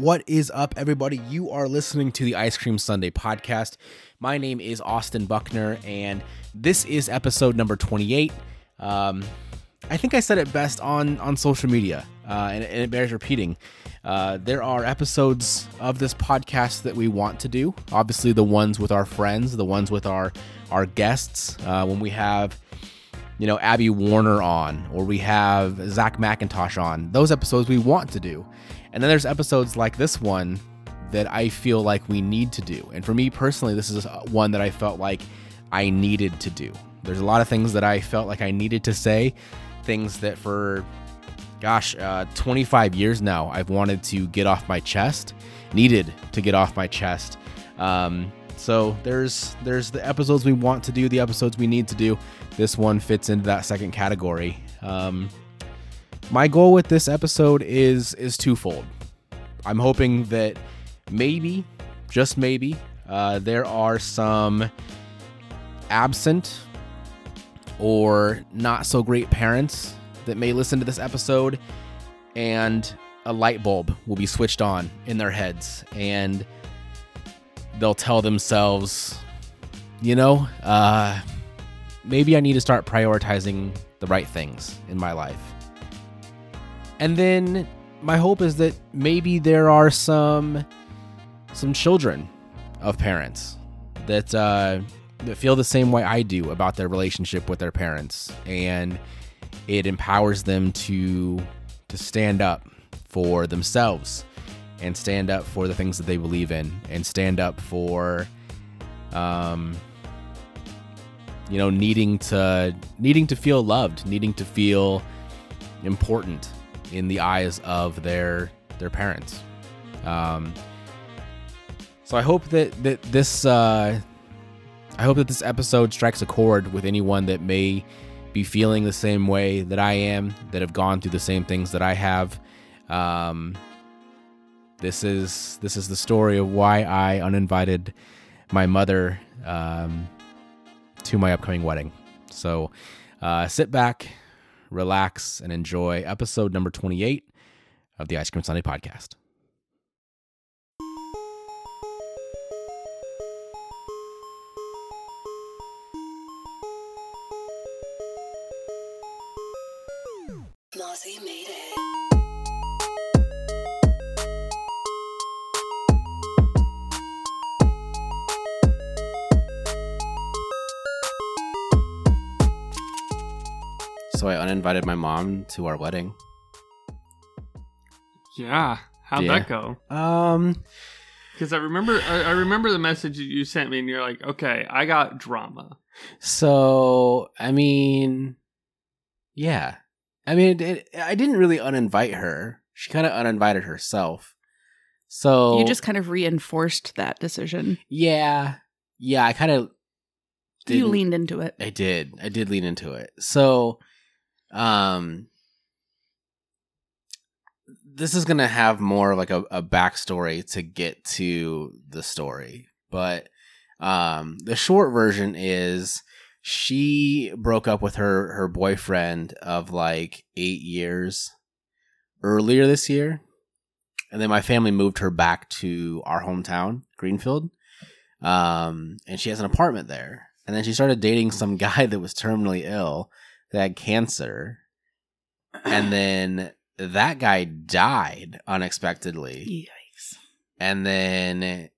What is up, everybody? You are listening to the Ice Cream Sunday podcast. My name is Austin Buckner, and this is episode number 28. Um, I think I said it best on on social media, uh, and, and it bears repeating. Uh, there are episodes of this podcast that we want to do. Obviously, the ones with our friends, the ones with our our guests. Uh, when we have, you know, Abby Warner on, or we have Zach McIntosh on, those episodes we want to do. And then there's episodes like this one that I feel like we need to do. And for me personally, this is one that I felt like I needed to do. There's a lot of things that I felt like I needed to say, things that for, gosh, uh, 25 years now, I've wanted to get off my chest, needed to get off my chest. Um, so there's there's the episodes we want to do, the episodes we need to do. This one fits into that second category. Um, my goal with this episode is is twofold. I'm hoping that maybe, just maybe, uh, there are some absent or not so great parents that may listen to this episode, and a light bulb will be switched on in their heads, and they'll tell themselves, you know, uh, maybe I need to start prioritizing the right things in my life. And then my hope is that maybe there are some some children of parents that uh, that feel the same way I do about their relationship with their parents, and it empowers them to to stand up for themselves and stand up for the things that they believe in and stand up for um you know needing to needing to feel loved needing to feel important in the eyes of their their parents. Um, so I hope that that this uh, I hope that this episode strikes a chord with anyone that may be feeling the same way that I am, that have gone through the same things that I have. Um, this is this is the story of why I uninvited my mother um, to my upcoming wedding. So uh, sit back, relax, and enjoy episode number 28 of the Ice Cream Sunday podcast. So I my mom to our wedding. Yeah. How'd Yeah. that go? Um, Because I remember, I, I remember the message that you sent me, and you're like, "Okay, I got drama." so I mean, yeah, I mean, it, I didn't really uninvite her. She kind of uninvited herself. So You just kind of reinforced that decision. yeah, yeah. I kind of You leaned into it. I did. I did lean into it. So, um, this is gonna have more like a, a backstory to get to the story, but um, the short version is she broke up with her her boyfriend of like eight years earlier this year, and then my family moved her back to our hometown, Greenfield, um, and she has an apartment there. And then she started dating some guy that was terminally ill, that had cancer. And then that guy died unexpectedly. Yikes. And then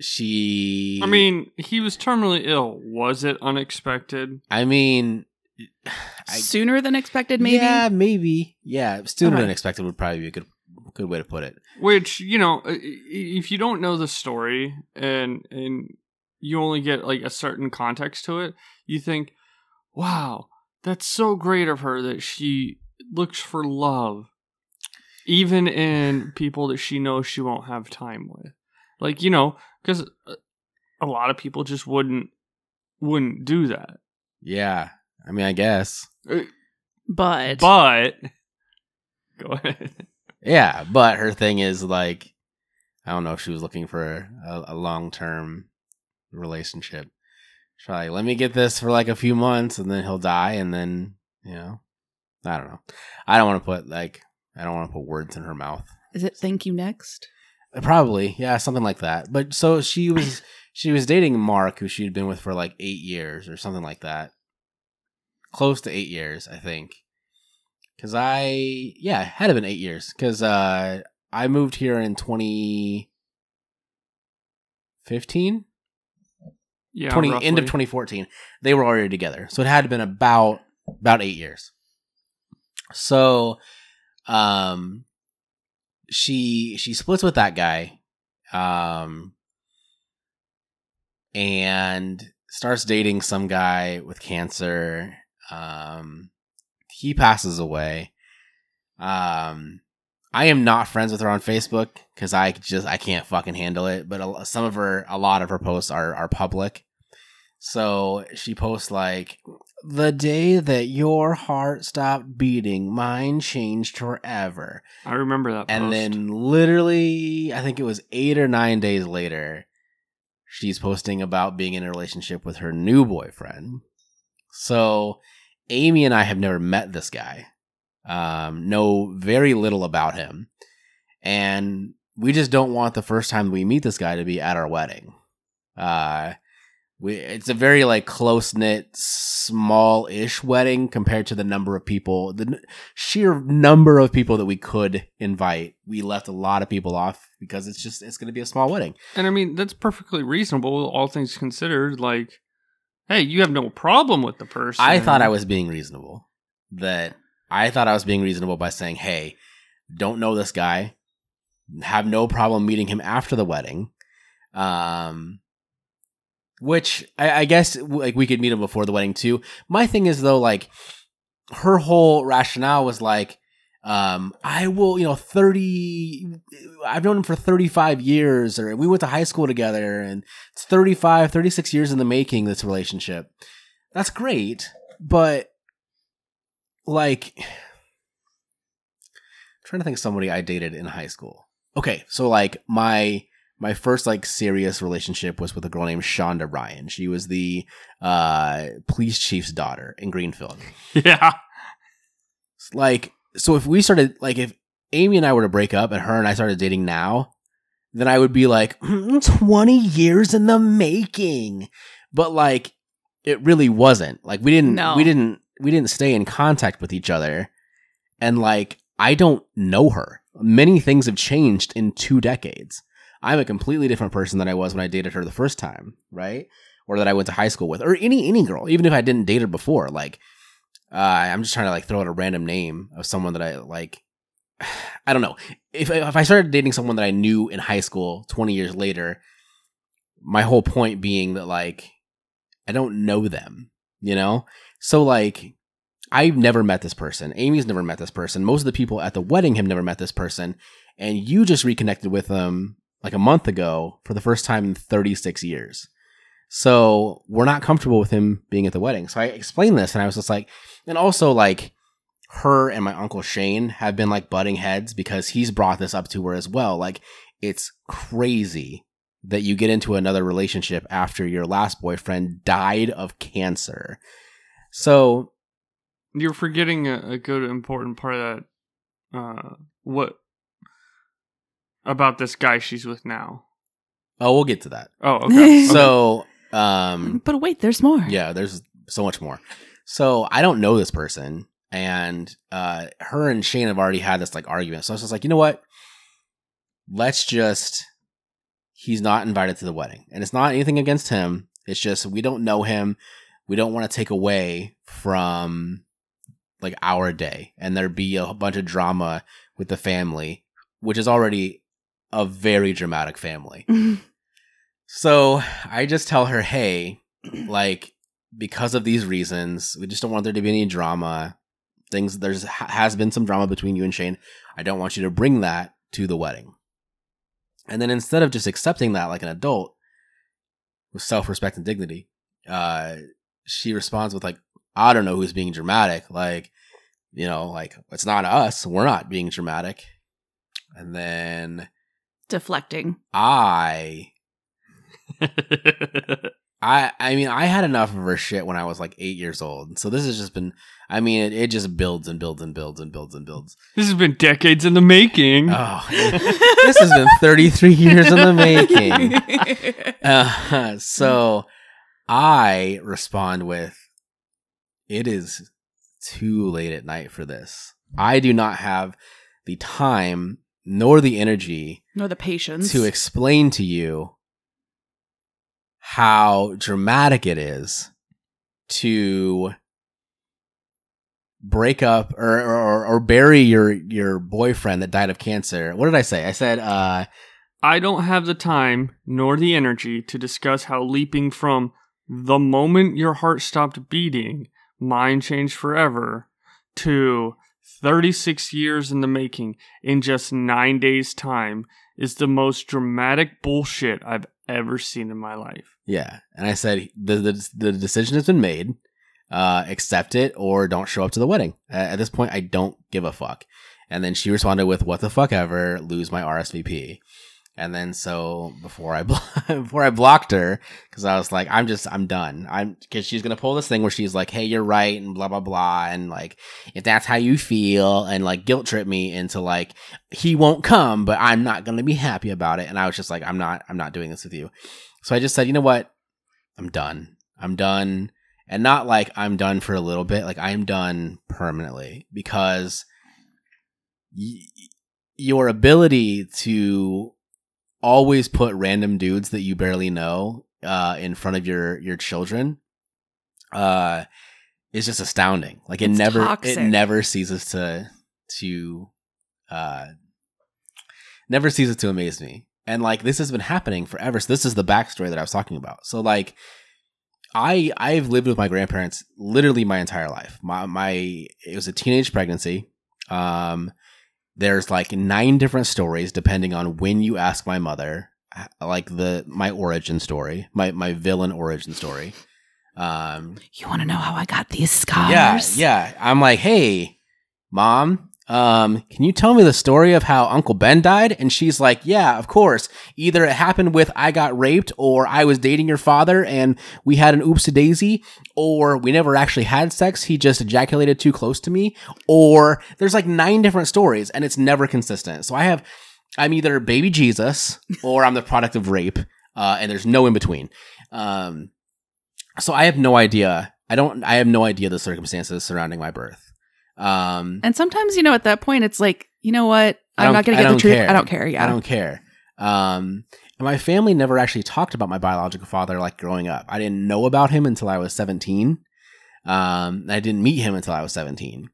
she I mean, he was terminally ill. Was it unexpected? I mean I, Sooner than expected, maybe? Yeah, maybe. Yeah, sooner Okay. than expected would probably be a good good way to put it. Which you know, i- i- if you don't know the story and and you only get like a certain context to it, you think, "Wow, that's so great of her that she looks for love, even in people that she knows she won't have time with." Like you know, because uh, a lot of people just wouldn't wouldn't do that. Yeah. I mean, I guess. Uh, but, But go ahead. Yeah, but her thing is like, I don't know if she was looking for a, a long term relationship. She's like, let me get this for like a few months and then he'll die and then, you know, I don't know. I don't want to put like, I don't want to put words in her mouth. is it thank you next? Probably, yeah, something like that. But so she was she was dating Mark, who she'd been with for like eight years or something like that, close to eight years, I think. Because I, yeah, had to been eight years. Because uh, I moved here in twenty fifteen. Yeah, 20 end of 2014 they were already together. So it had been about about eight years. So um she she splits with that guy um and starts dating some guy with cancer. Um he passes away. Um I am not friends with her on Facebook because I just I can't fucking handle it. But a, some of her, a lot of her posts are are public. So she posts like the day that your heart stopped beating, mine changed forever. I remember that. And post. then literally, I think it was eight or nine days later, she's posting about being in a relationship with her new boyfriend. So Amy and I have never met this guy. Um, know very little about him. And we just don't want the first time we meet this guy to be at our wedding. Uh we it's a very like close knit, small ish wedding compared to the number of people, the n- sheer number of people that we could invite. We left a lot of people off because it's just it's going to be a small wedding. and I mean that's perfectly reasonable, all things considered. Like, hey, you have no problem with the person. I thought I was being reasonable. That I thought I was being reasonable by saying, "Hey, don't know this guy. Have no problem meeting him after the wedding." Um, which I, I guess like we could meet him before the wedding too. My thing is though, like her whole rationale was like, um, I will, you know, 30, I've known him for 35 years or we went to high school together and it's 35, 36 years in the making, this relationship. That's great. But like, I'm trying to think of somebody I dated in high school. Okay. So like my, my first like serious relationship was with a girl named Shonda Ryan. She was the uh police chief's daughter in Greenfield. Yeah. Like, so if we started, like, if Amy and I were to break up and her and I started dating now, then I would be like, "Mm, 20 years in the making. But like, it really wasn't. Like, we didn't, No. we didn't, we didn't stay in contact with each other. And like, I don't know her. Many things have changed in two decades. I'm a completely different person than I was when I dated her the first time, right? Or that I went to high school with, or any any girl, even if I didn't date her before. Like, uh, I'm just trying to like throw out a random name of someone that I like. I don't know if if I started dating someone that I knew in high school 20 years later. My whole point being that like I don't know them, you know. So like I've never met this person. Amy's never met this person. Most of the people at the wedding have never met this person, and you just reconnected with them like a month ago for the first time in 36 years. So we're not comfortable with him being at the wedding. So I explained this, and I was just like, and also like her and my uncle Shane have been like butting heads because he's brought this up to her as well. Like it's crazy that you get into another relationship after your last boyfriend died of cancer. So You're forgetting a, a good important part of that. Uh, what about this guy she's with now? oh, we'll get to that. Oh, okay. So um But wait, there's more. Yeah, there's so much more. So I don't know this person, and uh, her and Shane have already had this like argument. So I was just like, you know what? Let's just. He's not invited to the wedding, and it's not anything against him. It's just we don't know him. We don't want to take away from like our day, and there be a bunch of drama with the family, which is already a very dramatic family. So I just tell her, hey, like because of these reasons, we just don't want there to be any drama. Things there's has been some drama between you and Shane. I don't want you to bring that to the wedding. And then instead of just accepting that like an adult with self-respect and dignity, uh, she responds with like, "I don't know who's being dramatic. Like, you know, like it's not us. We're not being dramatic." And then Deflecting. I I I mean I had enough of her shit when I was like eight years old. So this has just been I mean it, it just builds and builds and builds and builds and builds. This has been decades in the making. Oh, this has been 33 years in the making. Uh, so I respond with, "It is too late at night for this. I do not have the time nor the energy nor the patience. to explain to you how dramatic it is to break up or, or or bury your your boyfriend that died of cancer. What did I say? I said uh I don't have the time nor the energy to discuss how leaping from the moment your heart stopped beating, mine changed forever, to 36 years in the making in just nine days' time is the most dramatic bullshit I've ever seen in my life. yeah, and I said the the, the decision has been made. Uh, accept it or don't show up to the wedding. At this point, I don't give a fuck. And then she responded with, "What the fuck ever, lose my RSVP." And then so before I before I blocked her because I was like, I'm just I'm done. I'm because she's gonna pull this thing where she's like, Hey, you're right, and blah blah blah, and like if that's how you feel, and like guilt trip me into like he won't come, but I'm not gonna be happy about it. And I was just like, I'm not I'm not doing this with you. So I just said, you know what, I'm done. I'm done, and not like I'm done for a little bit. Like I'm done permanently because y- your ability to always put random dudes that you barely know uh, in front of your your children uh, is just astounding. Like it It's never toxic. it never ceases to to uh, never ceases to amaze me. And like this has been happening forever. So this is the backstory that I was talking about. So like I I've lived with my grandparents literally my entire life. My my it was a teenage pregnancy. Um there's like nine different stories depending on when you ask my mother like the my origin story, my my villain origin story. Um you want to know how I got these scars? yeah, yeah. I'm like, "Hey, mom, um, can you tell me the story of how Uncle Ben died?" And she's like, "Yeah, of course. Either it happened with I got raped, or I was dating your father and we had an oopsie daisy, or we never actually had sex. He just ejaculated too close to me, or there's like nine different stories, and it's never consistent. So I have, I'm either baby Jesus or I'm the product of rape, uh, and there's no in between. Um, so I have no idea. I don't. I have no idea the circumstances surrounding my birth. Um, And sometimes, you know, at that point, it's like, you know what? I I'm don't- going to get the don't truth. care. I don't care. Yeah. I don't care. Um, and my family never actually talked about my biological father like growing up. I didn't know about him until I was 17. Um, I didn't meet him until I was 17.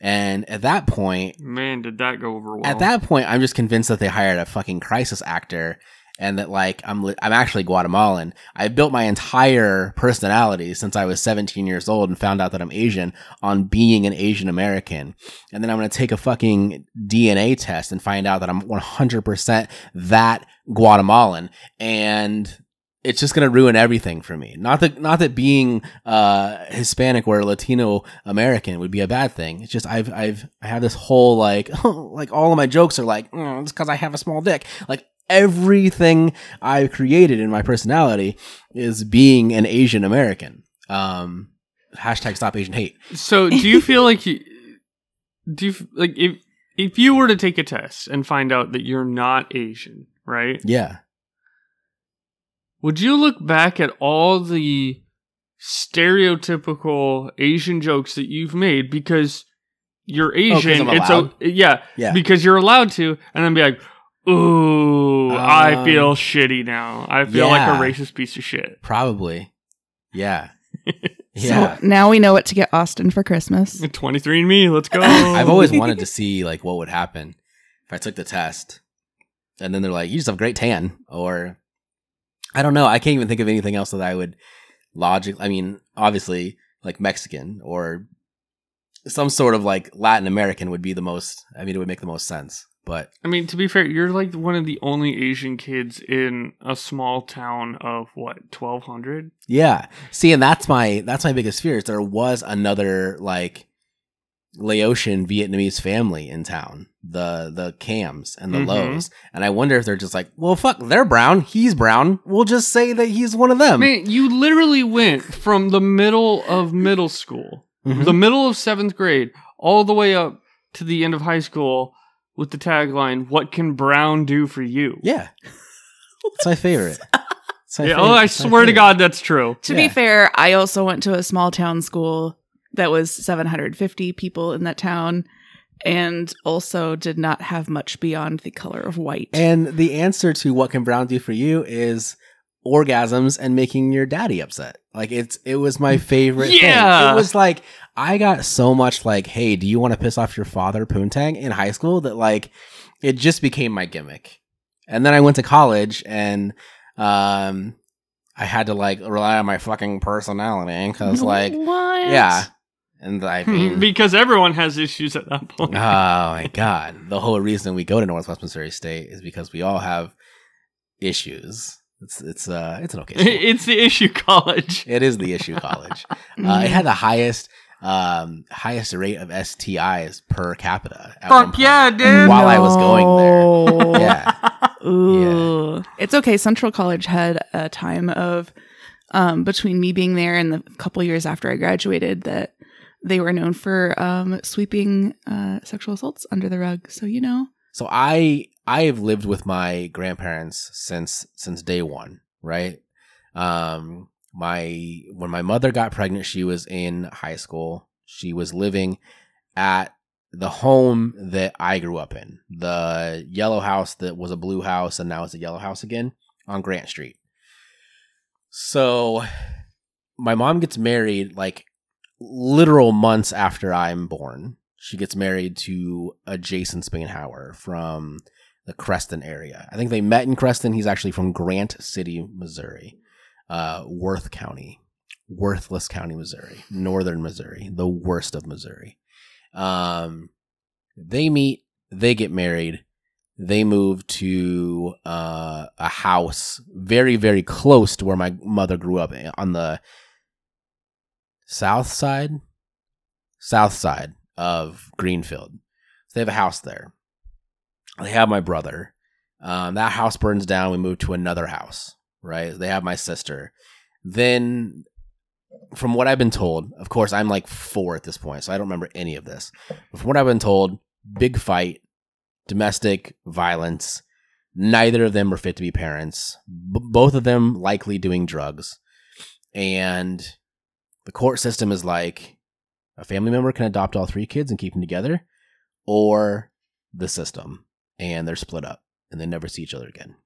And at that point, Man, did that go over well. at that point, I'm just convinced that they hired a fucking crisis actor, and that like I'm I'm actually Guatemalan. I built my entire personality since I was 17 years old and found out that I'm Asian on being an Asian American, and then I'm gonna take a fucking DNA test and find out that I'm 100% that Guatemalan, and it's just gonna ruin everything for me. Not that not that being uh Hispanic or Latino American would be a bad thing. It's just I've I've I have this whole like like all of my jokes are like oh, it's because I have a small dick. Like everything I've created in my personality is being an Asian American. Um hashtag stop Asian hate. So, do you feel like you do you like if if you were to take a test and find out that you're not Asian, right? Yeah. Would you look back at all the stereotypical Asian jokes that you've made because you're Asian? I'm it's a, yeah, Yeah. because you're allowed to, and then be like, "Ooh, I Um, feel shitty now. I feel like a racist piece of shit." Probably. Yeah. Yeah. So now we know what to get Austin for Christmas. 23andMe, let's go. I've always wanted to see like what would happen if I took the test, and then they're like, "You just have great tan," or I don't know. I can't even think of anything else that I would logically I mean, obviously, like Mexican or some sort of like Latin American would be the most. I mean, it would make the most sense. But I mean, to be fair, you're like one of the only Asian kids in a small town of what, 1200? yeah, see, and that's my that's my biggest fear. Is there was another like Laotian Vietnamese family in town, the the Cams and the Mhm. Lows, and I wonder if they're just like, well, fuck, they're brown, he's brown. We'll just say that he's one of them. Man, you literally went from the middle of middle school, Mhm. the middle of seventh grade, all the way up to the end of high school with the tagline, What can Brown do for you? yeah, it's my favorite. It's my Yeah, oh, favorite- oh, I it's my swear to. God, that's true. To Yeah. be fair, I also went to a small town school that was 750 people in that town and also did not have much beyond the color of white. And the answer to what can Brown do for you is orgasms and making your daddy upset. Like it's it was my favorite thing. Yeah. It was like I got so much like, hey, do you want to piss off your father, Poontang, in high school that like it just became my gimmick. And then I went to college and um I had to like rely on my fucking personality because like what? yeah. And I mean because everyone has issues at that point. Oh my god! The whole reason we go to Northwest Missouri State is because we all have issues. It's it's uh it's an okay. School. it's the issue college. it is the issue college. Uh, it had the highest um highest rate of STIs per capita. Fuck yeah, dude. While I was going there, yeah. Ooh. It's okay. Central College had a time of um, between me being there and the couple years after I graduated that they were known for um, sweeping uh, sexual assaults under the rug. So you know, So I I have lived with my grandparents since since day one, right? Um my when my mother got pregnant, she was in high school. She was living at the home that I grew up in. The yellow house that was a blue house and now it's a yellow house again on Grant Street. So my mom gets married like literal months after I'm born. She gets married to a Jason Spanhauer from the Creston area. I think they met in Creston. He's actually from Grant City, Missouri, uh, Worth County, Worthless County, Missouri, Northern Missouri, the worst of Missouri. Um, they meet, they get married, they move to uh, a house very, very close to where my mother grew up on the south side, south side of Greenfield. So they have a house there. They have my brother. Um, that house burns down. We move to another house, right? They have my sister. Then, from what I've been told, of course, I'm like four at this point, so I don't remember any of this. But from what I've been told, big fight, domestic violence. Neither of them were fit to be parents. B- both of them likely doing drugs. And the court system is like a family member can adopt all three kids and keep them together, or the system. And they're split up and they never see each other again.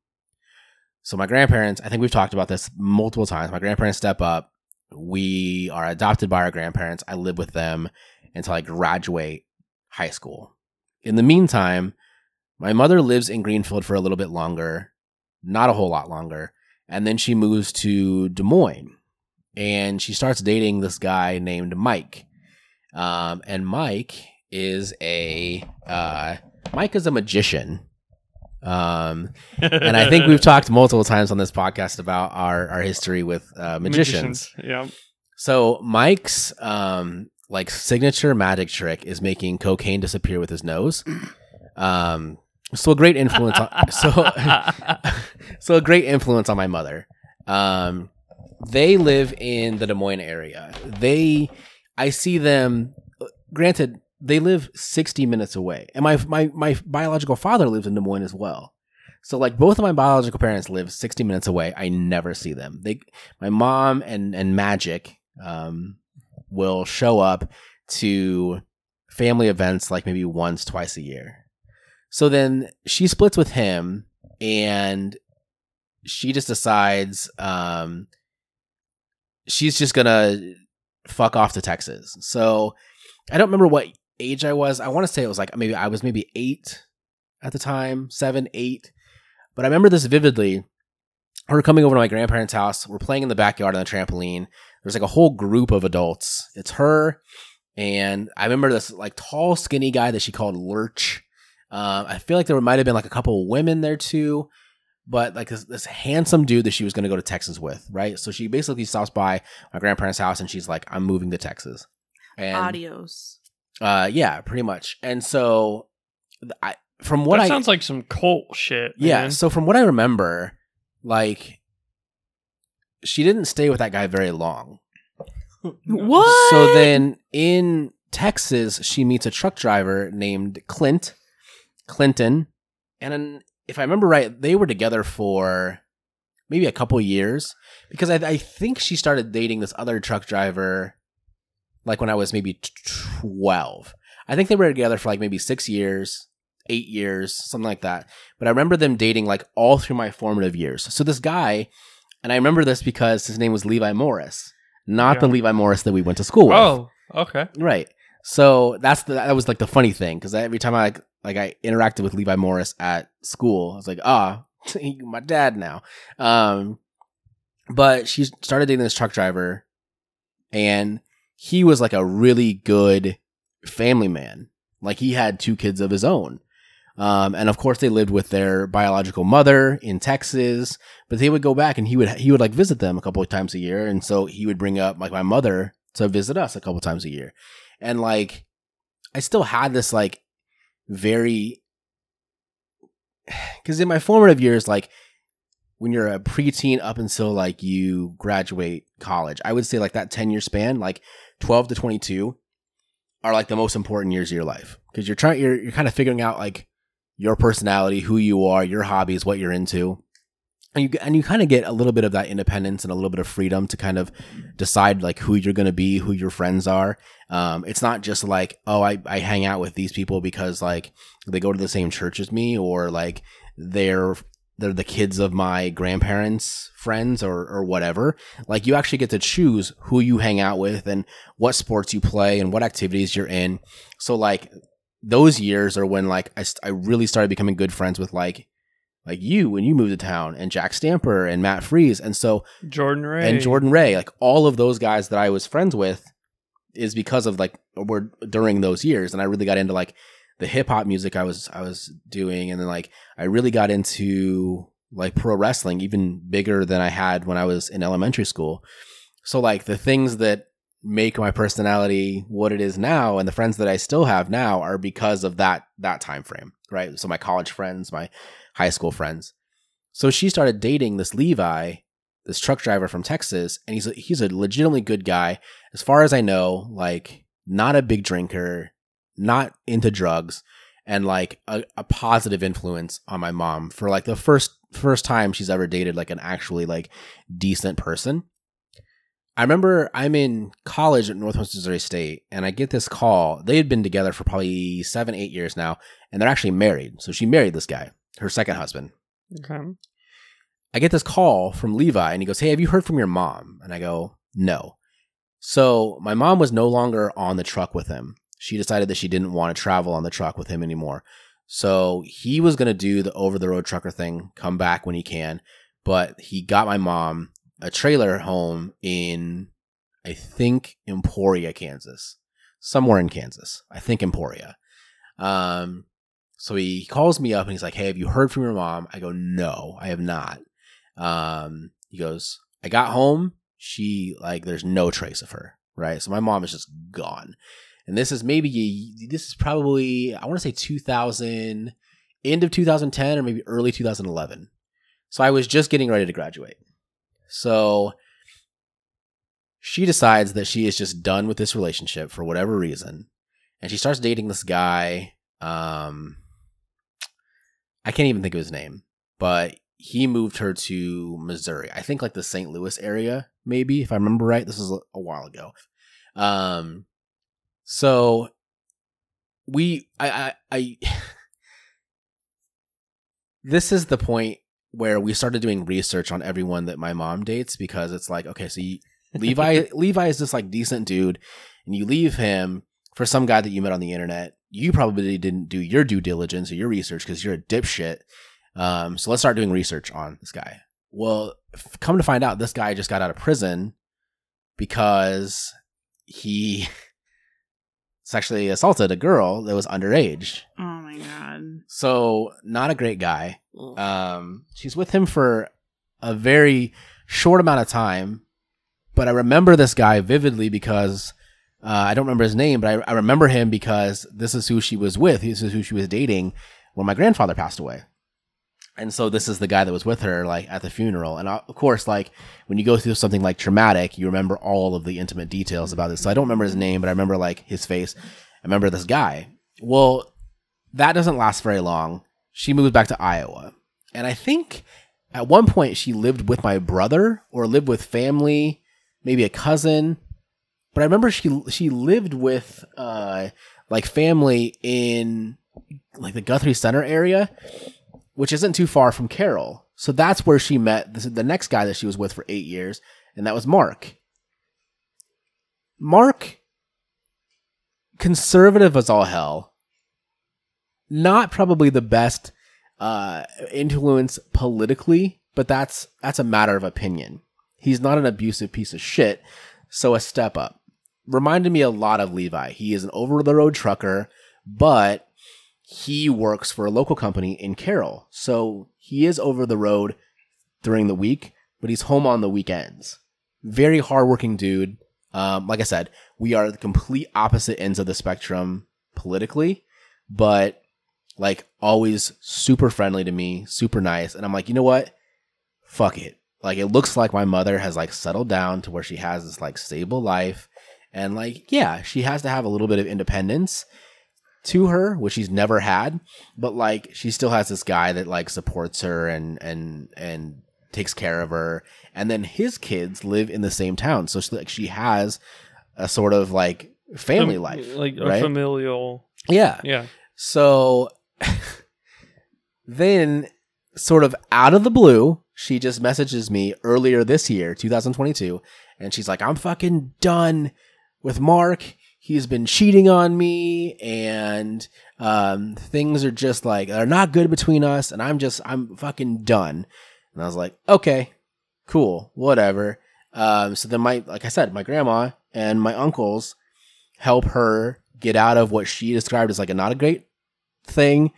So my grandparents, I think we've talked about this multiple times. My grandparents step up. We are adopted by our grandparents. I live with them until I graduate high school. In the meantime, my mother lives in Greenfield for a little bit longer, not a whole lot longer, and then she moves to Des Moines and she starts dating this guy named Mike. Um, and Mike is a uh, Mike is a magician. Um, and I think we've talked multiple times on this podcast about our our history with uh, magicians. Yeah. So Mike's um like signature magic trick is making cocaine disappear with his nose. Um so a great influence on so so a great influence on my mother. Um they live in the Des Moines area. They I see them granted they live 60 minutes away. And my my my biological father lives in Des Moines as well. So like both of my biological parents live 60 minutes away. I never see them. They my mom and and Magic um will show up to family events like maybe once twice a year. So then she splits with him and she just decides um she's just to fuck off to Texas. So I don't remember what age I was. I want to say it was like maybe I was maybe 8 at the time, 7, 8. But I remember this vividly. Her coming over to my grandparents' house. We're playing in the backyard on the trampoline. There's like a whole group of adults. It's her and I remember this like tall, skinny guy that she called Lurch. Um, I feel like there might have been like a couple women there too, but like this, this handsome dude that she was going to go to Texas with, right? So she basically stops by my grandparents' house and she's like, "I'm moving to Texas." And Adios. Uh, yeah, pretty much. And so, I from what that I sounds like some cult shit. yeah, man. so from what I remember, like she didn't stay with that guy very long. What? So then in Texas, she meets a truck driver named Clint, Clinton, and then, if I remember right, they were together for maybe a couple years because I, I think she started dating this other truck driver like when I was maybe twelve. I think they were together for like maybe six years, eight years, something like that. But I remember them dating like all through my formative years. So this guy, and I remember this because his name was Levi Morris, not the Levi Morris that we went to school with. Oh, okay. Right. So that's the that was like the funny thing because every time I like I interacted with Levi Morris at school, I was like, ah, my dad now. Um, but she started dating this truck driver, and he was like a really good family man. Like he had two kids of his own. Um, and of course they lived with their biological mother in Texas, but they would go back and he would, he would like visit them a couple of times a year. And so he would bring up like my mother to visit us a couple of times a year. And like, I still had this like very, cause in my formative years, like when you're a preteen up until like you graduate college, I would say like that 10 year span, like 12 to 22 are like the most important years of your life. Cause you're trying, you're, you're kind of figuring out like your personality, who you are, your hobbies, what you're into. And you, and you kind of get a little bit of that independence and a little bit of freedom to kind of decide like who you're going to be, who your friends are. Um, it's not just like, oh, I, I hang out with these people because like they go to the same church as me or like they're they're the kids of my grandparents' friends or or whatever. Like you actually get to choose who you hang out with and what sports you play and what activities you're in. So like those years are when like I, I really started becoming good friends with like like you when you moved to town and Jack Stamper and Matt Freeze and so Jordan Ray and Jordan Ray, like all of those guys that I was friends with, is because of like were during those years, and I really got into like the hip hop music I was I was doing, and then like I really got into like pro wrestling even bigger than I had when I was in elementary school. So like the things that make my personality what it is now and the friends that I still have now are because of that that time frame, right? So my college friends, my high school friends. So she started dating this Levi, this truck driver from Texas, and he's a, he's a legitimately good guy. As far as I know, like not a big drinker, not into drugs, and like a, a positive influence on my mom for like the first first time she's ever dated like an actually like decent person. I remember I'm in college at Northwest Missouri State, and I get this call. They had been together for probably seven, eight years now, and they're actually married. So she married this guy, her second husband. Okay. I get this call from Levi and he goes, Hey, have you heard from your mom? And I go, No. So my mom was no longer on the truck with him. She decided that she didn't want to travel on the truck with him anymore. So he was going to do the over the road trucker thing, come back when he can. But he got my mom a trailer home in, I think, Emporia, Kansas. Somewhere in Kansas. I think Emporia. Um, so he calls me up and he's like, Hey, have you heard from your mom? I go, No, I have not. Um, he goes, I got home. She like, there's no trace of her. Right. So my mom is just gone. And this is maybe, this is probably, I want to say 2000, end of 2010 or maybe early 2011. So I was just getting ready to graduate. So she decides that she is just done with this relationship for whatever reason. And she starts dating this guy. Um, I can't even think of his name, but he moved her to Missouri. I think like the St. Louis area, maybe if I remember right. This was a, a while ago. Um, so we, I, I, I this is the point where we started doing research on everyone that my mom dates because it's like, okay, so you, Levi, Levi is this like decent dude, and you leave him for some guy that you met on the internet. You probably didn't do your due diligence or your research because you're a dipshit. Um, so let's start doing research on this guy. Well, f- come to find out, this guy just got out of prison because he sexually assaulted a girl that was underage. Oh my god. So not a great guy. Um, she's with him for a very short amount of time, but I remember this guy vividly because I don't remember his name, but I, I remember him because this is who she was with. This is who she was dating when my grandfather passed away. And so this is the guy that was with her, like at the funeral. And uh, of course, like when you go through something like traumatic, you remember all of the intimate details about this. So I don't remember his name, but I remember like his face. I remember this guy. Well, that doesn't last very long. She moves back to Iowa. And I think at one point she lived with my brother or lived with family, maybe a cousin. But I remember she she lived with uh like family in like the Guthrie Center area, which isn't too far from Carroll. So that's where she met the, the next guy that she was with for eight years, and that was Mark. Mark, conservative as all hell, not probably the best uh, influence politically, but that's that's a matter of opinion. He's not an abusive piece of shit, so a step up. Reminded me a lot of Levi. He is an over the road trucker, but he works for a local company in Carroll. So he is over the road during the week, but he's home on the weekends. Very hardworking dude. Um, like I said, we are the complete opposite ends of the spectrum politically, but like always super friendly to me, super nice. And I'm like, you know what? Fuck it. Like it looks like my mother has like settled down to where she has this like stable life. And like, yeah, she has to have a little bit of independence to her, which she's never had, but like she still has this guy that like supports her and and and takes care of her. And then his kids live in the same town, so she, like she has a sort of like family Um, life, like a familial. yeah. Yeah. So then, sort of out of the blue, she just messages me earlier this year, 2022, and she's like, I'm fucking done with Mark. He's been cheating on me, and um, things are just like, are not good between us, and I'm just, I'm fucking done. And I was like, okay, cool, whatever. Um, so then my, like I said, my grandma and my uncles help her get out of what she described as like a not a great thing.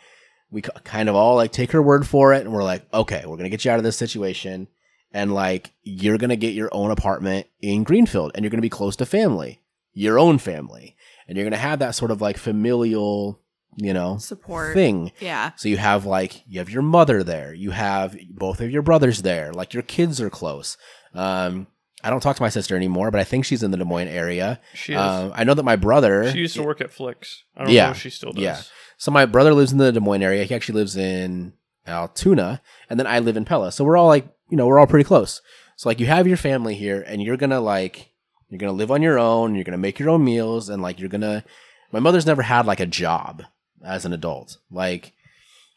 We kind of all like take her word for it, and we're like, okay, we're gonna get you out of this situation, and like you're gonna get your own apartment in Greenfield, and you're gonna be close to family, your own family, and you're gonna have that sort of like familial, you know, Support. thing. Yeah. So you have like you have your mother there, you have both of your brothers there, like your kids are close. Um, I don't talk to my sister anymore, but I think she's in the Des Moines area. She is. Um, I know that my brother. she used to work at Flicks. I don't Yeah. know if she still does. Yeah. So my brother lives in the Des Moines area. He actually lives in Altoona, and then I live in Pella. So we're all like, you know, we're all pretty close. So like, you have your family here, and you're gonna like, you're gonna live on your own. You're gonna make your own meals, and like, you're gonna. My mother's never had like a job as an adult. Like,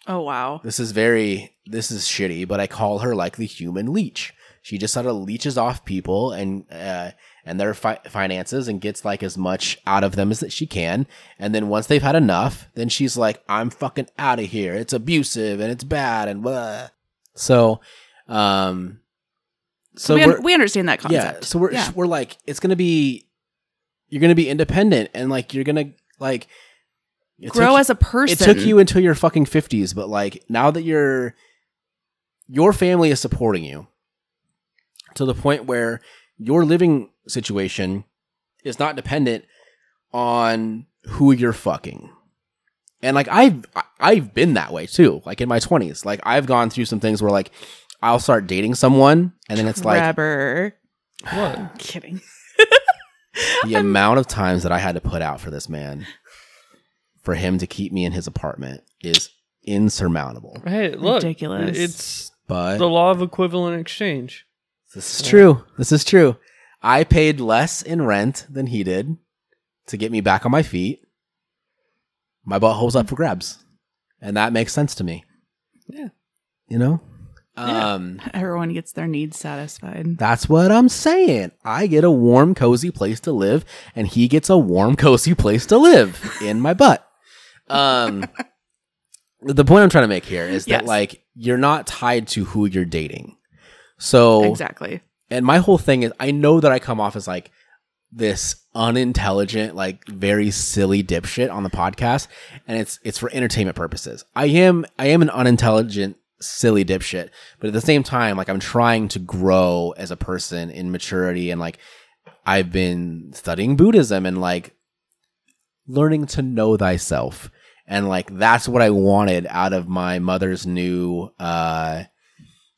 Oh wow. this is very, this is shitty, but I call her like the human leech. She just sort of leeches off people and uh, and their fi- finances and gets like as much out of them as that she can. And then once they've had enough, then she's like, "I'm fucking out of here. It's abusive and it's bad and blah." So, um, so we, un- we understand that concept. yeah, so we're Yeah. we're like, it's gonna be, you're gonna be independent and like you're gonna like grow took- as a person. it took you until your fucking 50s, but like now that you're your family is supporting you to the point where your living situation is not dependent on who you're fucking. And like I've I- I've been that way too. Like in my 20s, like I've gone through some things where like I'll start dating someone and then it's like Grabber. What? Kidding. the amount of times that I had to put out for this man for him to keep me in his apartment is insurmountable. Hey, look. Ridiculous. It's But the law of equivalent exchange. This is true. This is true. I paid less in rent than he did to get me back on my feet. My butt butthole's up for grabs. And that makes sense to me. Yeah. You know? Yeah. Um Everyone gets their needs satisfied. that's what I'm saying. I get a warm, cozy place to live, and he gets a warm, cozy place to live in my butt. Um the point I'm trying to make here is that like you're not tied to who you're dating. So Exactly. and my whole thing is I know that I come off as like this unintelligent, like very silly dipshit on the podcast, and it's it's for entertainment purposes. I am I am an unintelligent, silly dipshit, but at the same time, like I'm trying to grow as a person in maturity and like I've been studying Buddhism and like learning to know thyself. And like that's what I wanted out of my mother's new uh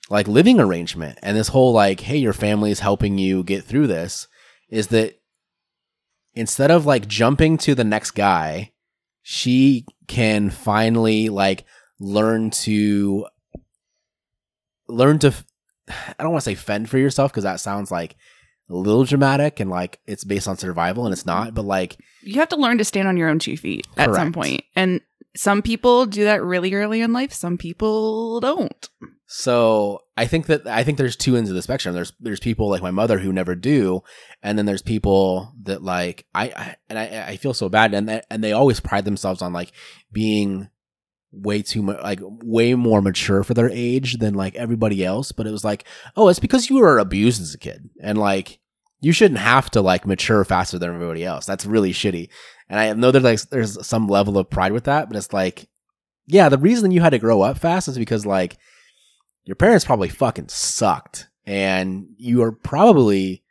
like living arrangement. And this whole like, hey, your family is helping you get through this is that instead of like jumping to the next guy, she can finally like learn to learn to I don't want to say fend for yourself because that sounds like a little dramatic and like it's based on survival and it's not, but like You have to learn to stand on your own two feet at some point. And some people do that really early in life, some people don't. So I think that I think there's two ends of the spectrum. There's there's people like my mother who never do, and then there's people that like I, I and I, I feel so bad, and and they always pride themselves on like being way too much like way more mature for their age than like everybody else. But it was like, oh, it's because you were abused as a kid, and like you shouldn't have to like mature faster than everybody else. That's really shitty. And I know there's like there's some level of pride with that, but it's like, yeah, the reason you had to grow up fast is because like your parents probably fucking sucked and you are probably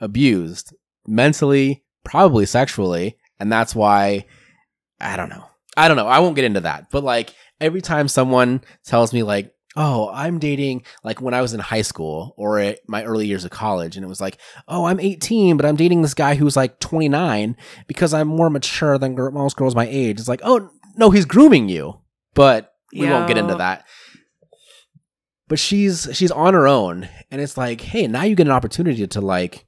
abused mentally, probably sexually, and that's why I don't know. I don't know. I won't get into that. But like every time someone tells me like, "Oh, I'm dating like when I was in high school or at my early years of college and it was like, "Oh, I'm 18, but I'm dating this guy who's like 29 because I'm more mature than most girls my age." It's like, "Oh, no, he's grooming you." But we won't get into that but she's she's on her own and it's like hey now you get an opportunity to like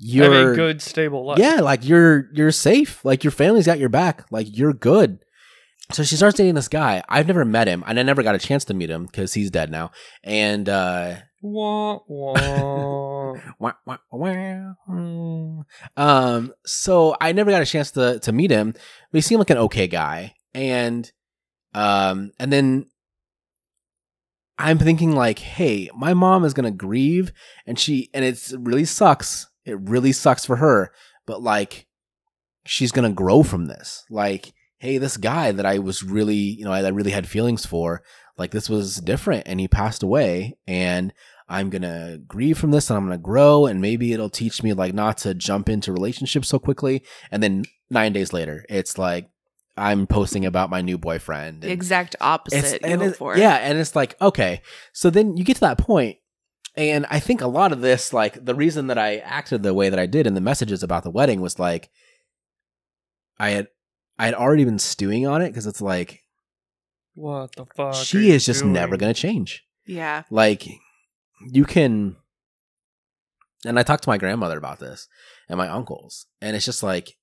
Have you're a good, stable life. yeah like you're you're safe like your family's got your back like you're good so she starts dating this guy i've never met him and i never got a chance to meet him because he's dead now and uh Wah, wah. wah, wah, wah. um so i never got a chance to to meet him but he seemed like an okay guy and um and then i'm thinking like hey my mom is gonna grieve and she and it's it really sucks it really sucks for her but like she's gonna grow from this. Like hey this guy that i was really you know i, I really had feelings for like this was different and he passed away and i'm gonna grieve from this and i'm gonna grow and maybe it'll teach me like not to jump into relationships so quickly. And then nine days later it's like i'm posting about my new boyfriend The exact opposite and it- yeah and it's like okay. So then you get to that point and i think a lot of this like the reason that i acted the way that i did in the messages about the wedding was like i had i had already been stewing on it because it's like What the fuck? she is just doing? never gonna change Yeah. like you can and i talked to my grandmother about this and my uncles and it's just like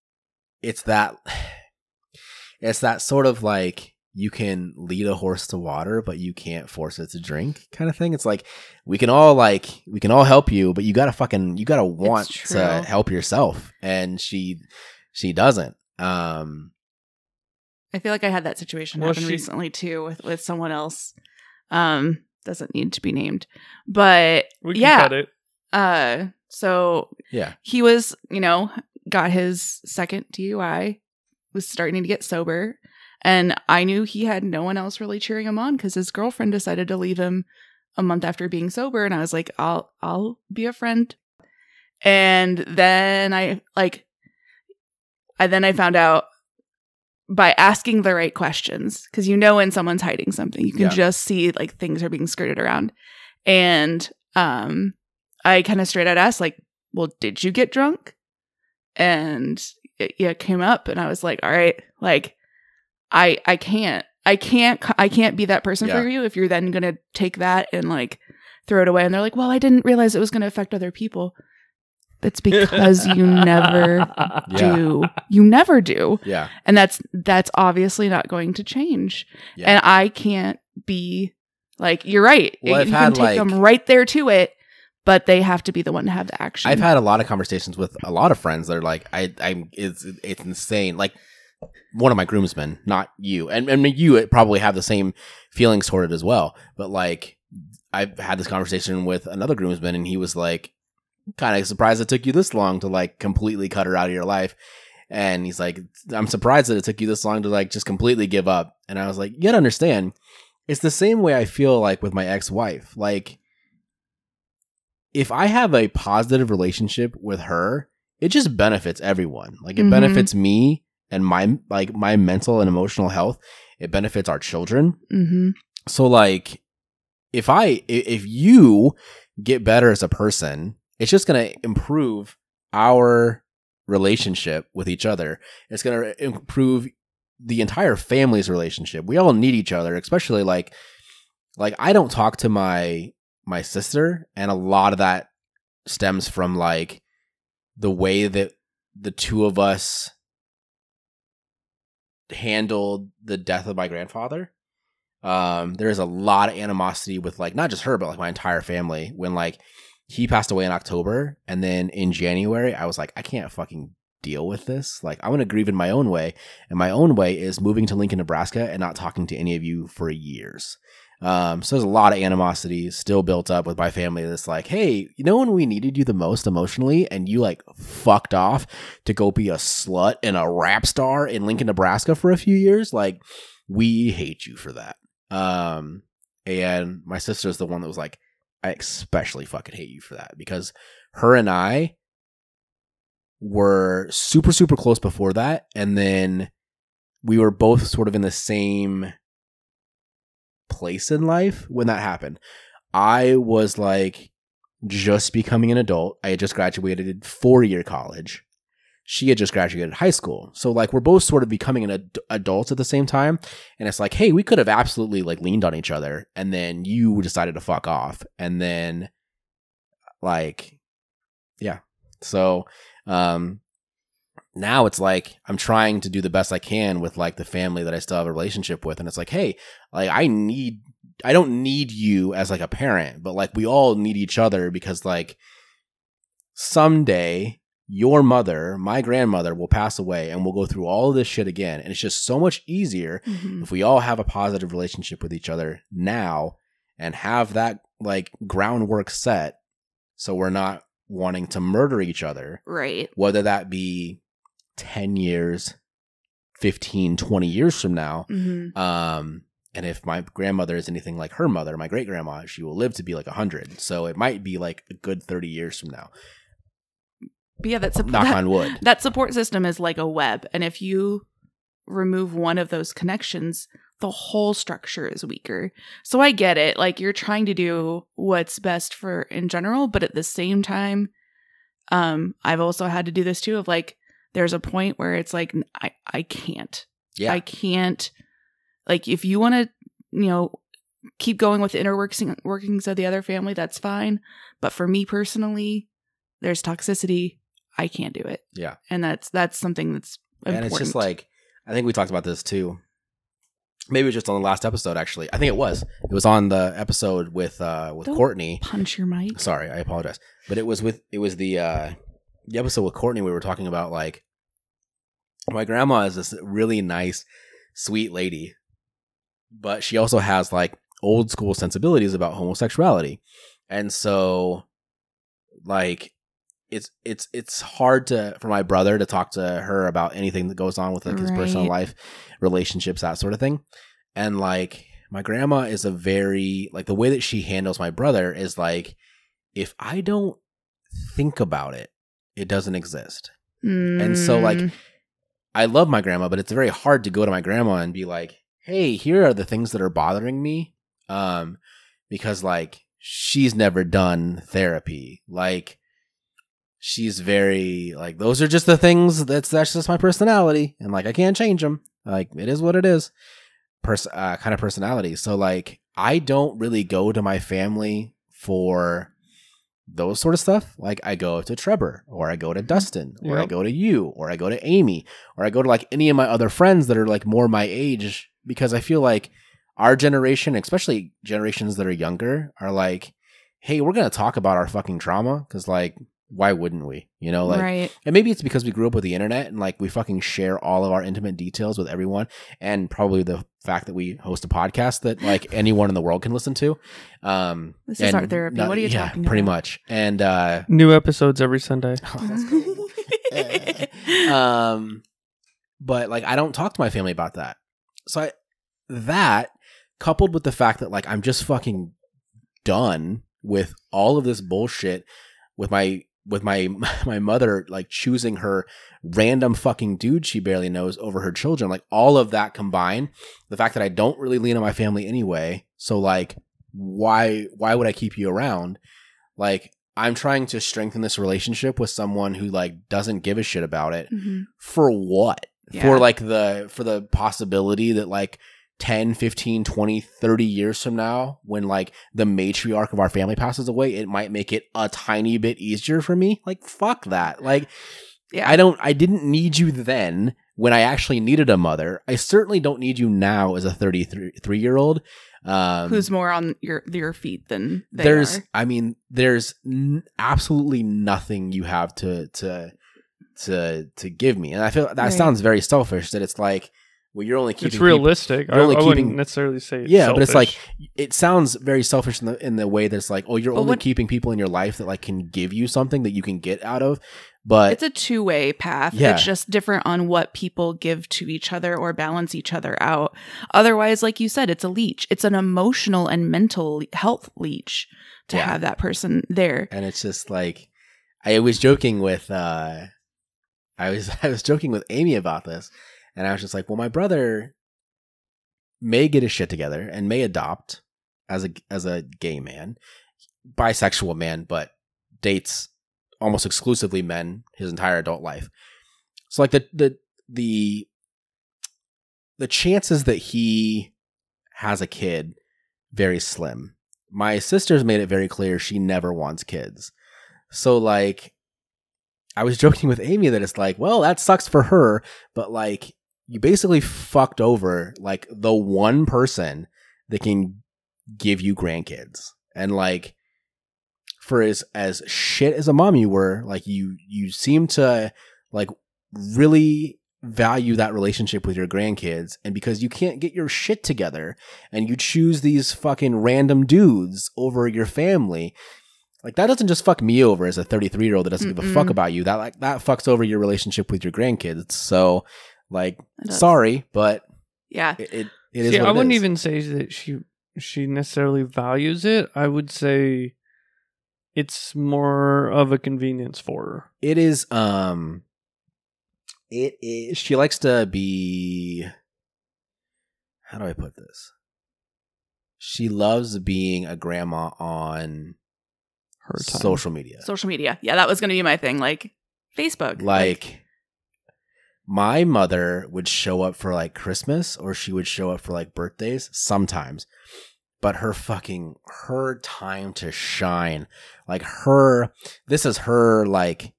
it's that it's that sort of like you can lead a horse to water but you can't force it to drink kind of thing it's like we can all like we can all help you but you gotta fucking you gotta want to help yourself and she she doesn't um I feel like I had that situation Well, happen she- recently too with, with someone else. Um, doesn't need to be named. But We can yeah. cut it. uh so yeah he was, you know, got his second DUI, was starting to get sober, and I knew he had no one else really cheering him on because his girlfriend decided to leave him a month after being sober, and I was like, I'll I'll be a friend. And then I like I then I found out by asking the right questions because you know when someone's hiding something you can Yeah. just see like things are being skirted around and um i kind of straight out asked like well did you get drunk and it, yeah, it came up and i was like all right like i i can't i can't I can't be that person Yeah. for you if you're then gonna take that and like throw it away and they're like well i didn't realize it was gonna affect other people it's because you never Yeah. do you never do yeah and that's that's obviously not going to change Yeah. and i can't be like you're right Well, I've you had, can take like- them right there to it but they have to be the one to have the action I've had a lot of conversations with a lot of friends that are like, I, I'm, it's, it's insane. Like one of my groomsmen, not you, and and you probably have the same feelings toward it as well. But like, I've had this conversation with another groomsman, and he was like, kind of surprised it took you this long to like completely cut her out of your life. And he's like, I'm surprised that it took you this long to like just completely give up. And I was like, you gotta understand, it's the same way I feel like with my ex wife. Like, if I have a positive relationship with her, it just benefits everyone. Like it Mhm. benefits me and my like my mental and emotional health. It benefits our children. Mm-hmm. So like if I i- if you get better as a person, it's just going to improve our relationship with each other. It's going to improve the entire family's relationship. We all need each other, especially like like I don't talk to my my sister and a lot of that stems from like the way that the two of us handled the death of my grandfather. Um there's a lot of animosity with like not just her but like my entire family. When like he passed away in october and then in january i was like i can't fucking deal with this. Like i'm gonna grieve in my own way and my own way is moving to lincoln nebraska and not talking to any of you for years um so there's a lot of animosity still built up with my family that's like hey you know when we needed you the most emotionally and you like fucked off to go be a slut and a rap star in lincoln nebraska for a few years like we hate you for that um, and my sister's the one that was like, I especially fucking hate you for that because her and I were super, super close before that. And then we were both sort of in the same place in life when that happened. I was like just becoming an adult. I had just graduated four year college. She had just graduated high school. So like we're both sort of becoming an ad- at the same time and it's like hey we could have absolutely like leaned on each other and then you decided to fuck off and then like yeah so um now it's like i'm trying to do the best i can with like the family that i still have a relationship with and it's like hey like i need i don't need you as like a parent but like we all need each other because like someday your mother my grandmother will pass away and we'll go through all of this shit again and it's just so much easier Mm-hmm. if we all have a positive relationship with each other now and have that like groundwork set so we're not wanting to murder each other Right. whether that be 10 years 15 20 years from now Mm-hmm. um and if my grandmother is anything like her mother my great grandma she will live to be like 100 so it might be like a good 30 years from now But yeah, that's a knock that, on wood that support system is like a web, and if you remove one of those connections, the whole structure is weaker. So I get it. Like you're trying to do what's best for in general, but at the same time, um, I've also had to do this too. Of like, there's a point where it's like I I can't. yeah I can't. Like if you want to, you know, keep going with the inner workings of the other family, that's fine. But for me personally, there's toxicity. I can't do it. Yeah. and that's that's something that's important. and it's just like i think we talked about this too maybe it was just on the last episode actually i think it was it was on the episode with uh with Don't- courtney punch your mic. sorry i apologize but it was with it was the uh the episode with courtney we were talking about like my grandma is this really nice sweet lady but she also has like old school sensibilities about homosexuality. And so like it's it's it's hard to for my brother to talk to her about anything that goes on with like his personal life relationships that sort of thing. And like my grandma is a very like the way that she handles my brother is like if i don't think about it it doesn't exist And so, like, Mm, I love my grandma, but it's very hard to go to my grandma and be like, "Hey, here are the things that are bothering me." Um because like she's never done therapy. Like she's very like those are just the things that's that's just my personality and like I can't change them. Like it is what it is. Pers- uh, kind of personality. So like I don't really go to my family for those sort of stuff. Like I go to Trevor or I go to Dustin or I go to you or I go to Amy or I go to like any of my other friends that are like more my age because I feel like our generation, especially generations that are younger, are like, hey, we're gonna talk about our fucking trauma because like why wouldn't we? You know, like right. and maybe it's because we grew up with the internet and like we fucking share all of our intimate details with everyone and probably the fact that we host a podcast that like anyone in the world can listen to. Um This is and our therapy. What are you talking? yeah, talking Pretty about? much. And uh New episodes every Sunday. um but like I don't talk to my family about that. So I that coupled with the fact that like I'm just fucking done with all of this bullshit with my with my my mother like choosing her random fucking dude she barely knows over her children like all of that combined the fact that I don't really lean on my family anyway so like why why would I keep you around like I'm trying to strengthen this relationship with someone who like doesn't give a shit about it Mhm. for what Yeah. for like the for the possibility that like 10 15 20 30 years from now when like the matriarch of our family passes away it might make it a tiny bit easier for me like fuck that like Yeah. i don't i didn't need you then when i actually needed a mother i certainly don't need you now as a 33 year old um Who's more on your your feet than there's are. i mean there's n- absolutely nothing you have to to to to give me and i feel that Right. sounds very selfish that it's like well you're only keeping It's people- realistic. I, you're only I wouldn't keeping- necessarily say it's yeah but it's like it sounds very selfish in the in the way that it's like oh you're But only what- keeping people in your life that like can give you something that you can get out of but it's a two way path. Yeah. It's just different on what people give to each other or balance each other out. Otherwise, like you said, it's a leech. It's an emotional and mental health leech to Yeah. have that person there. and it's just like I was joking with uh I was I was joking with Amy about this and I was just like, well my brother may get his shit together and may adopt as a as a gay man, bisexual man, but dates almost exclusively men his entire adult life. So like the the the the chances that he has a kid very slim. My sister's made it very clear she never wants kids. So like I was joking with Amy that it's like, well, that sucks for her, but like you basically fucked over like the one person that can give you grandkids. And like for as as shit as a mom you were, like you you seem to like really value that relationship with your grandkids. And because you can't get your shit together and you choose these fucking random dudes over your family like that doesn't just fuck me over as a 33 year old that doesn't give a fuck about you. That like that fucks over your relationship with your grandkids. So like sorry but Yeah. it it, it is See, what I wouldn't is. even say that she she necessarily values it. I would say it's more of a convenience for her. it is um it is she likes to be how do i put this she loves being a grandma on Her time. social media Social media. Yeah, that was going to be my thing. Like Facebook. like my mother would show up for like christmas or she would show up for like birthdays sometimes but her fucking her time to shine like her this is her like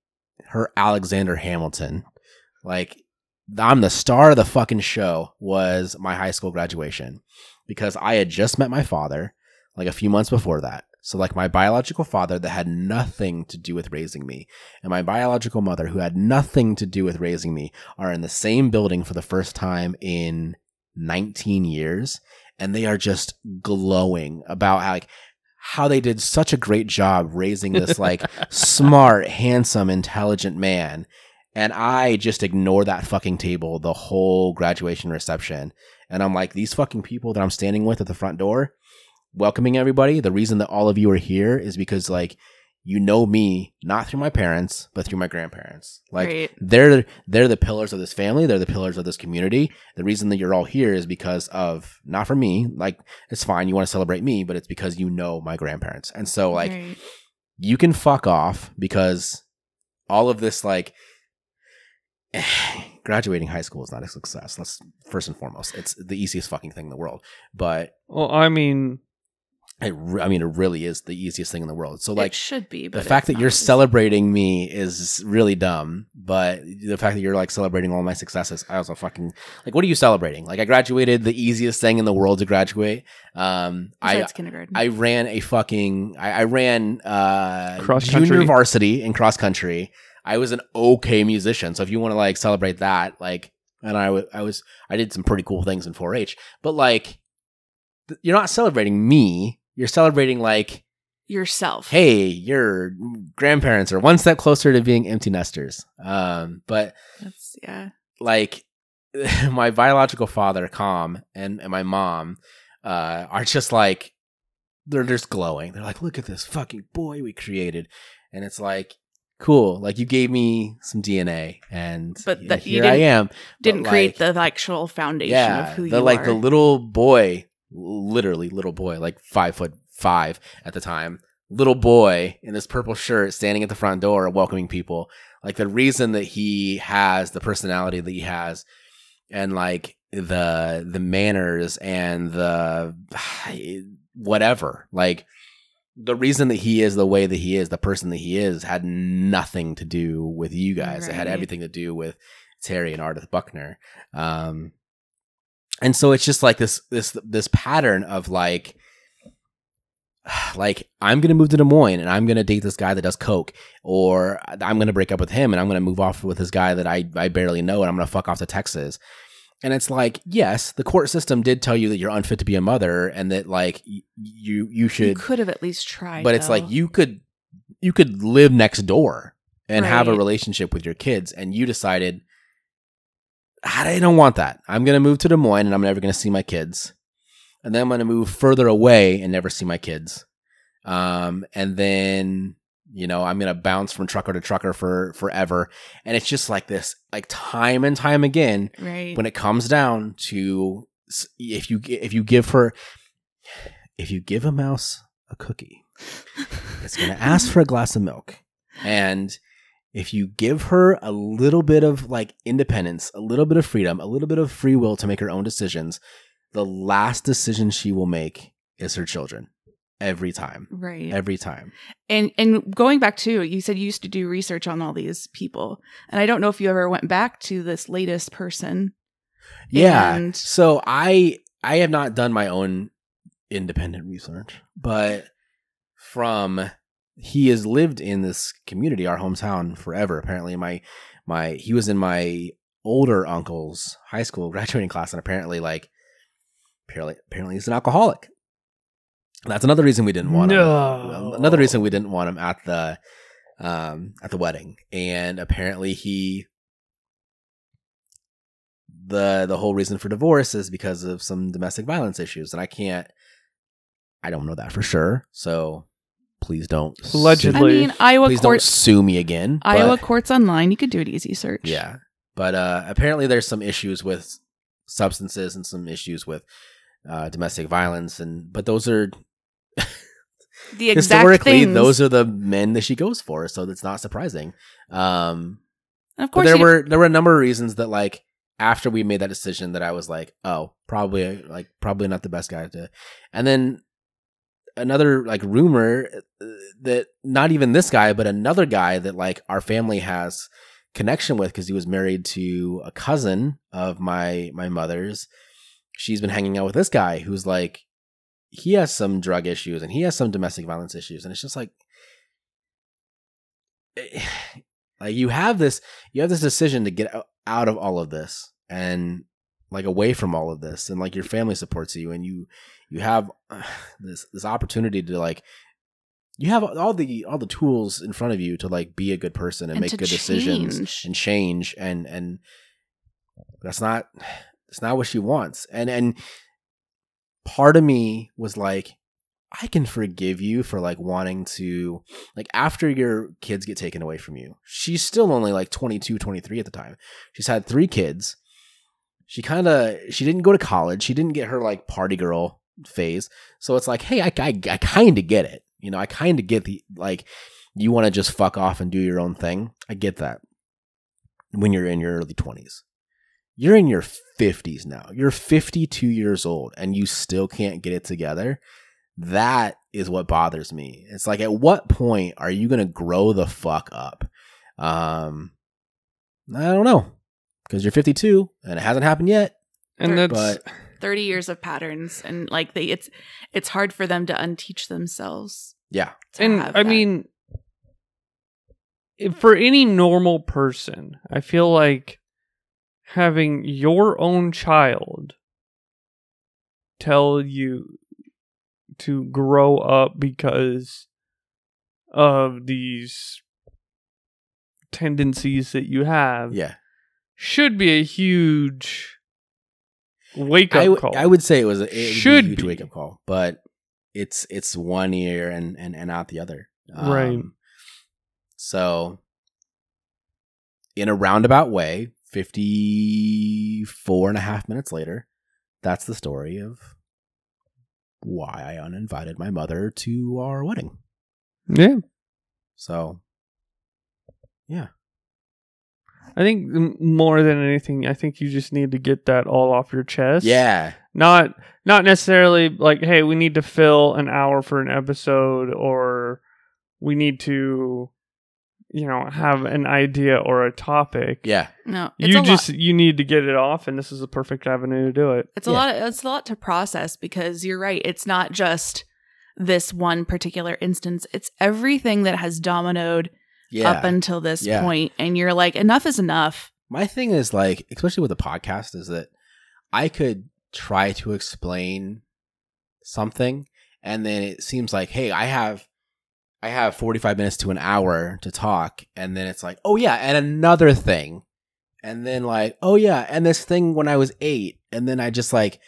her alexander hamilton like i'm the star of the fucking show was my high school graduation because i had just met my father like a few months before that so like my biological father that had nothing to do with raising me and my biological mother, who had nothing to do with raising me, are in the same building for the first time in 19 years. And they are just glowing about how, like, how they did such a great job raising this, like, smart, handsome, intelligent man. And I just ignore that fucking table the whole graduation reception. And I'm like, these fucking people that I'm standing with at the front door, welcoming everybody. The reason that all of you are here is because, like, you know me not through my parents but through my grandparents. Like Right. they're they're the pillars of this family. They're the pillars of this community. The reason that you're all here is because of not for me like it's fine you want to celebrate me but it's because you know my grandparents. And so like Right. you can fuck off because all of this like graduating high school is not a success. Let's first and foremost. It's the easiest fucking thing in the world. But Well, I mean, it re- i mean it really is the easiest thing in the world so it like should be. But the fact it's that you're not. celebrating me is really dumb but the fact that you're like celebrating all my successes i also fucking like what are you celebrating like i graduated the easiest thing in the world to graduate um i kindergarten. i ran a fucking i, I ran uh Cross junior country. varsity in cross country i was an okay musician so if you want to like celebrate that like and i was i did some pretty cool things in 4-h but like th- you're not celebrating me you're celebrating like Yourself. hey, your grandparents are one step closer to being empty nesters. Um, but That's yeah. like my biological father, Com, and, and my mom, uh, are just like they're just glowing. They're like, look at this fucking boy we created, and it's like, cool. Like you gave me some DNA, and But you here I didn't- am. But, Didn't create like, the actual foundation yeah, of who the you like are. Like the little boy, literally little boy, like five foot five at the time, little boy in this purple shirt, standing at the front door, welcoming people. Like the reason that he has the personality that he has, and like the the manners and the whatever, like the reason that he is the way that he is, the person that he is, had nothing to do with you guys. It had everything to do with Terry and Ardith Buckner. Um, and so it's just like this this this pattern of like like I'm gonna move to Des Moines and I'm gonna date this guy that does coke, or I'm gonna break up with him and I'm gonna move off with this guy that I I barely know and I'm gonna fuck off to Texas. And it's like, yes, the court system did tell you that you're unfit to be a mother and that like y- you you should you could have at least tried. but it's like you could you could live next door and have a relationship with your kids, and you decided I don't want that. I'm gonna move to Des Moines and I'm never gonna see my kids, and then I'm gonna move further away and never see my kids. Um, and then you know I'm gonna bounce from trucker to trucker for forever, and it's just like this, like time and time again right. when it comes down to if you if you give her if you give a mouse a cookie it's going to ask for a glass of milk and if you give her a little bit of like independence a little bit of freedom a little bit of free will to make her own decisions the last decision she will make is her children every time right. every time And and going back to you said you used to do research on all these people, and I don't know if you ever went back to this latest person. Yeah. And- so I I have not done my own independent research, but from he has lived in this community, our hometown, forever. Apparently, my my he was in my older uncle's high school graduating class, and apparently, like apparently, apparently he's an alcoholic. That's another reason we didn't want No. him. Another reason we didn't want him at the um at the wedding, and apparently he the the whole reason for divorce is because of some domestic violence issues and i can't i don't know that for sure so please don't sue- Allegedly. I mean, Iowa please don't courts. sue me again but- Iowa courts online. You could do an easy search. yeah but uh apparently there's some issues with substances and some issues with uh domestic violence and but those are the exact historically things. those are the men that she goes for so that's not surprising um And of course, there you- were there were a number of reasons that like after we made that decision that I was like, oh, probably like probably not the best guy to. And then another like rumor uh, that not even this guy, but another guy that like our family has connection with because he was married to a cousin of my my mother's. She's been hanging out with this guy who's like he has some drug issues and he has some domestic violence issues and it's just like like you have this you have this decision to get out of all of this and like away from all of this and like your family supports you and you you have this this opportunity to like you have all the all the tools in front of you to like be a good person and, And make good decisions and change and and that's not that's not what she wants and and part of me was like I can forgive you for like wanting to like after your kids get taken away from you. She's still only like 22, 23 at the time. She's had 3 kids. She kind of she didn't go to college. She didn't get her like party girl phase. So it's like, "Hey, I I, I kind of get it. You know, I kind of get the like you want to just fuck off and do your own thing. I get that. When you're in your early 20s. You're in your 50s now. You're 52 years old and you still can't get it together that is what bothers me. It's like at what point are you going to grow the fuck up? Um I don't know. Cuz you're 52 and it hasn't happened yet, and that's but 30 years of patterns and like they it's it's hard for them to unteach themselves yeah. and I that. mean, for any normal person, I feel like having your own child tell you to grow up because of these tendencies that you have Yeah. should be a huge wake up I, w- call. I would say it was a, it be Should a huge be. wake up call, but it's it's one ear and and, and out the other. Right. Um, so in a roundabout way, 54 and a half minutes later, that's the story of why I uninvited my mother to our wedding. Yeah. So, yeah. I think more than anything, I think you just need to get that all off your chest. Yeah. Not not necessarily like, hey, we need to fill an hour for an episode or we need to you know, have an idea or a topic. Yeah. No, it's You a just lot. you need to get it off and this is a perfect avenue to do it. It's a Yeah. lot. Of, it's a lot to process because you're right. It's not just this one particular instance. It's everything that has dominoed Yeah. up until this Yeah. point, and you're like, enough is enough. My thing is like, especially with a podcast, is that I could try to explain something, and then it seems like, hey, I have, I have forty five minutes to an hour to talk, and then it's like, oh yeah, and another thing, and then like, oh yeah, and this thing when I was eight, and then I just like,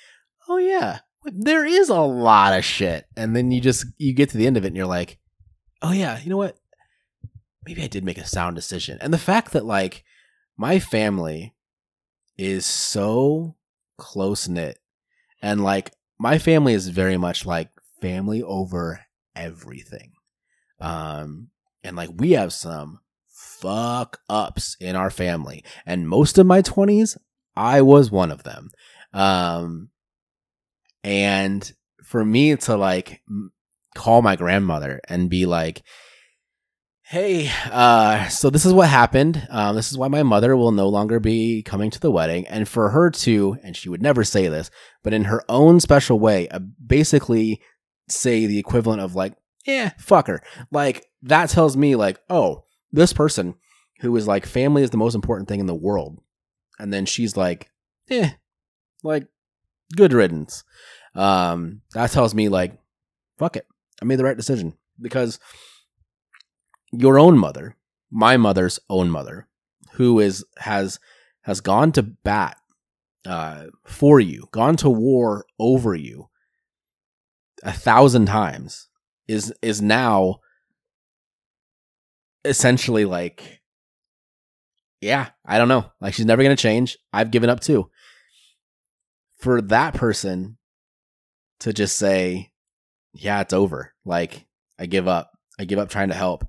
oh yeah, there is a lot of shit, and then you just you get to the end of it, and you're like, oh yeah, you know what? Maybe I did make a sound decision, and the fact that like my family is so close knit and like my family is very much like family over everything. Um and like we have some fuck ups in our family. And most of my 20s i was one of them. Um and for me to like call my grandmother and be like Hey, uh, so this is what happened. Um, this is why my mother will no longer be coming to the wedding. And for her to, and she would never say this, but in her own special way, uh, basically say the equivalent of like, yeah, fuck her. Like, that tells me, like, oh, this person who is like, family is the most important thing in the world. And then she's like, eh, like, good riddance. Um, that tells me, like, fuck it. I made the right decision because your own mother, my mother's own mother, who is has has gone to bat uh, for you, gone to war over you a thousand times, is is now essentially like, yeah, I don't know, like she's never gonna change. I've given up too. For that person to just say, yeah, it's over. Like I give up. I give up trying to help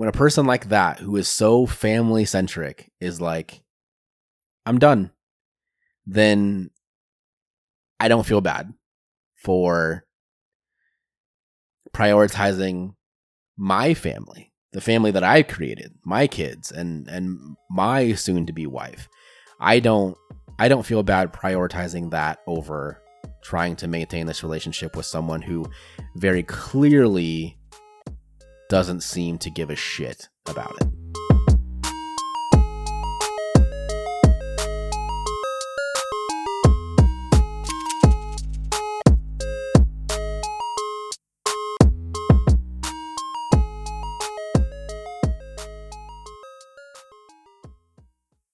when a person like that who is so family centric is like i'm done then i don't feel bad for prioritizing my family the family that i created my kids and and my soon to be wife. I don't i don't feel bad prioritizing that over trying to maintain this relationship with someone who very clearly doesn't seem to give a shit about it.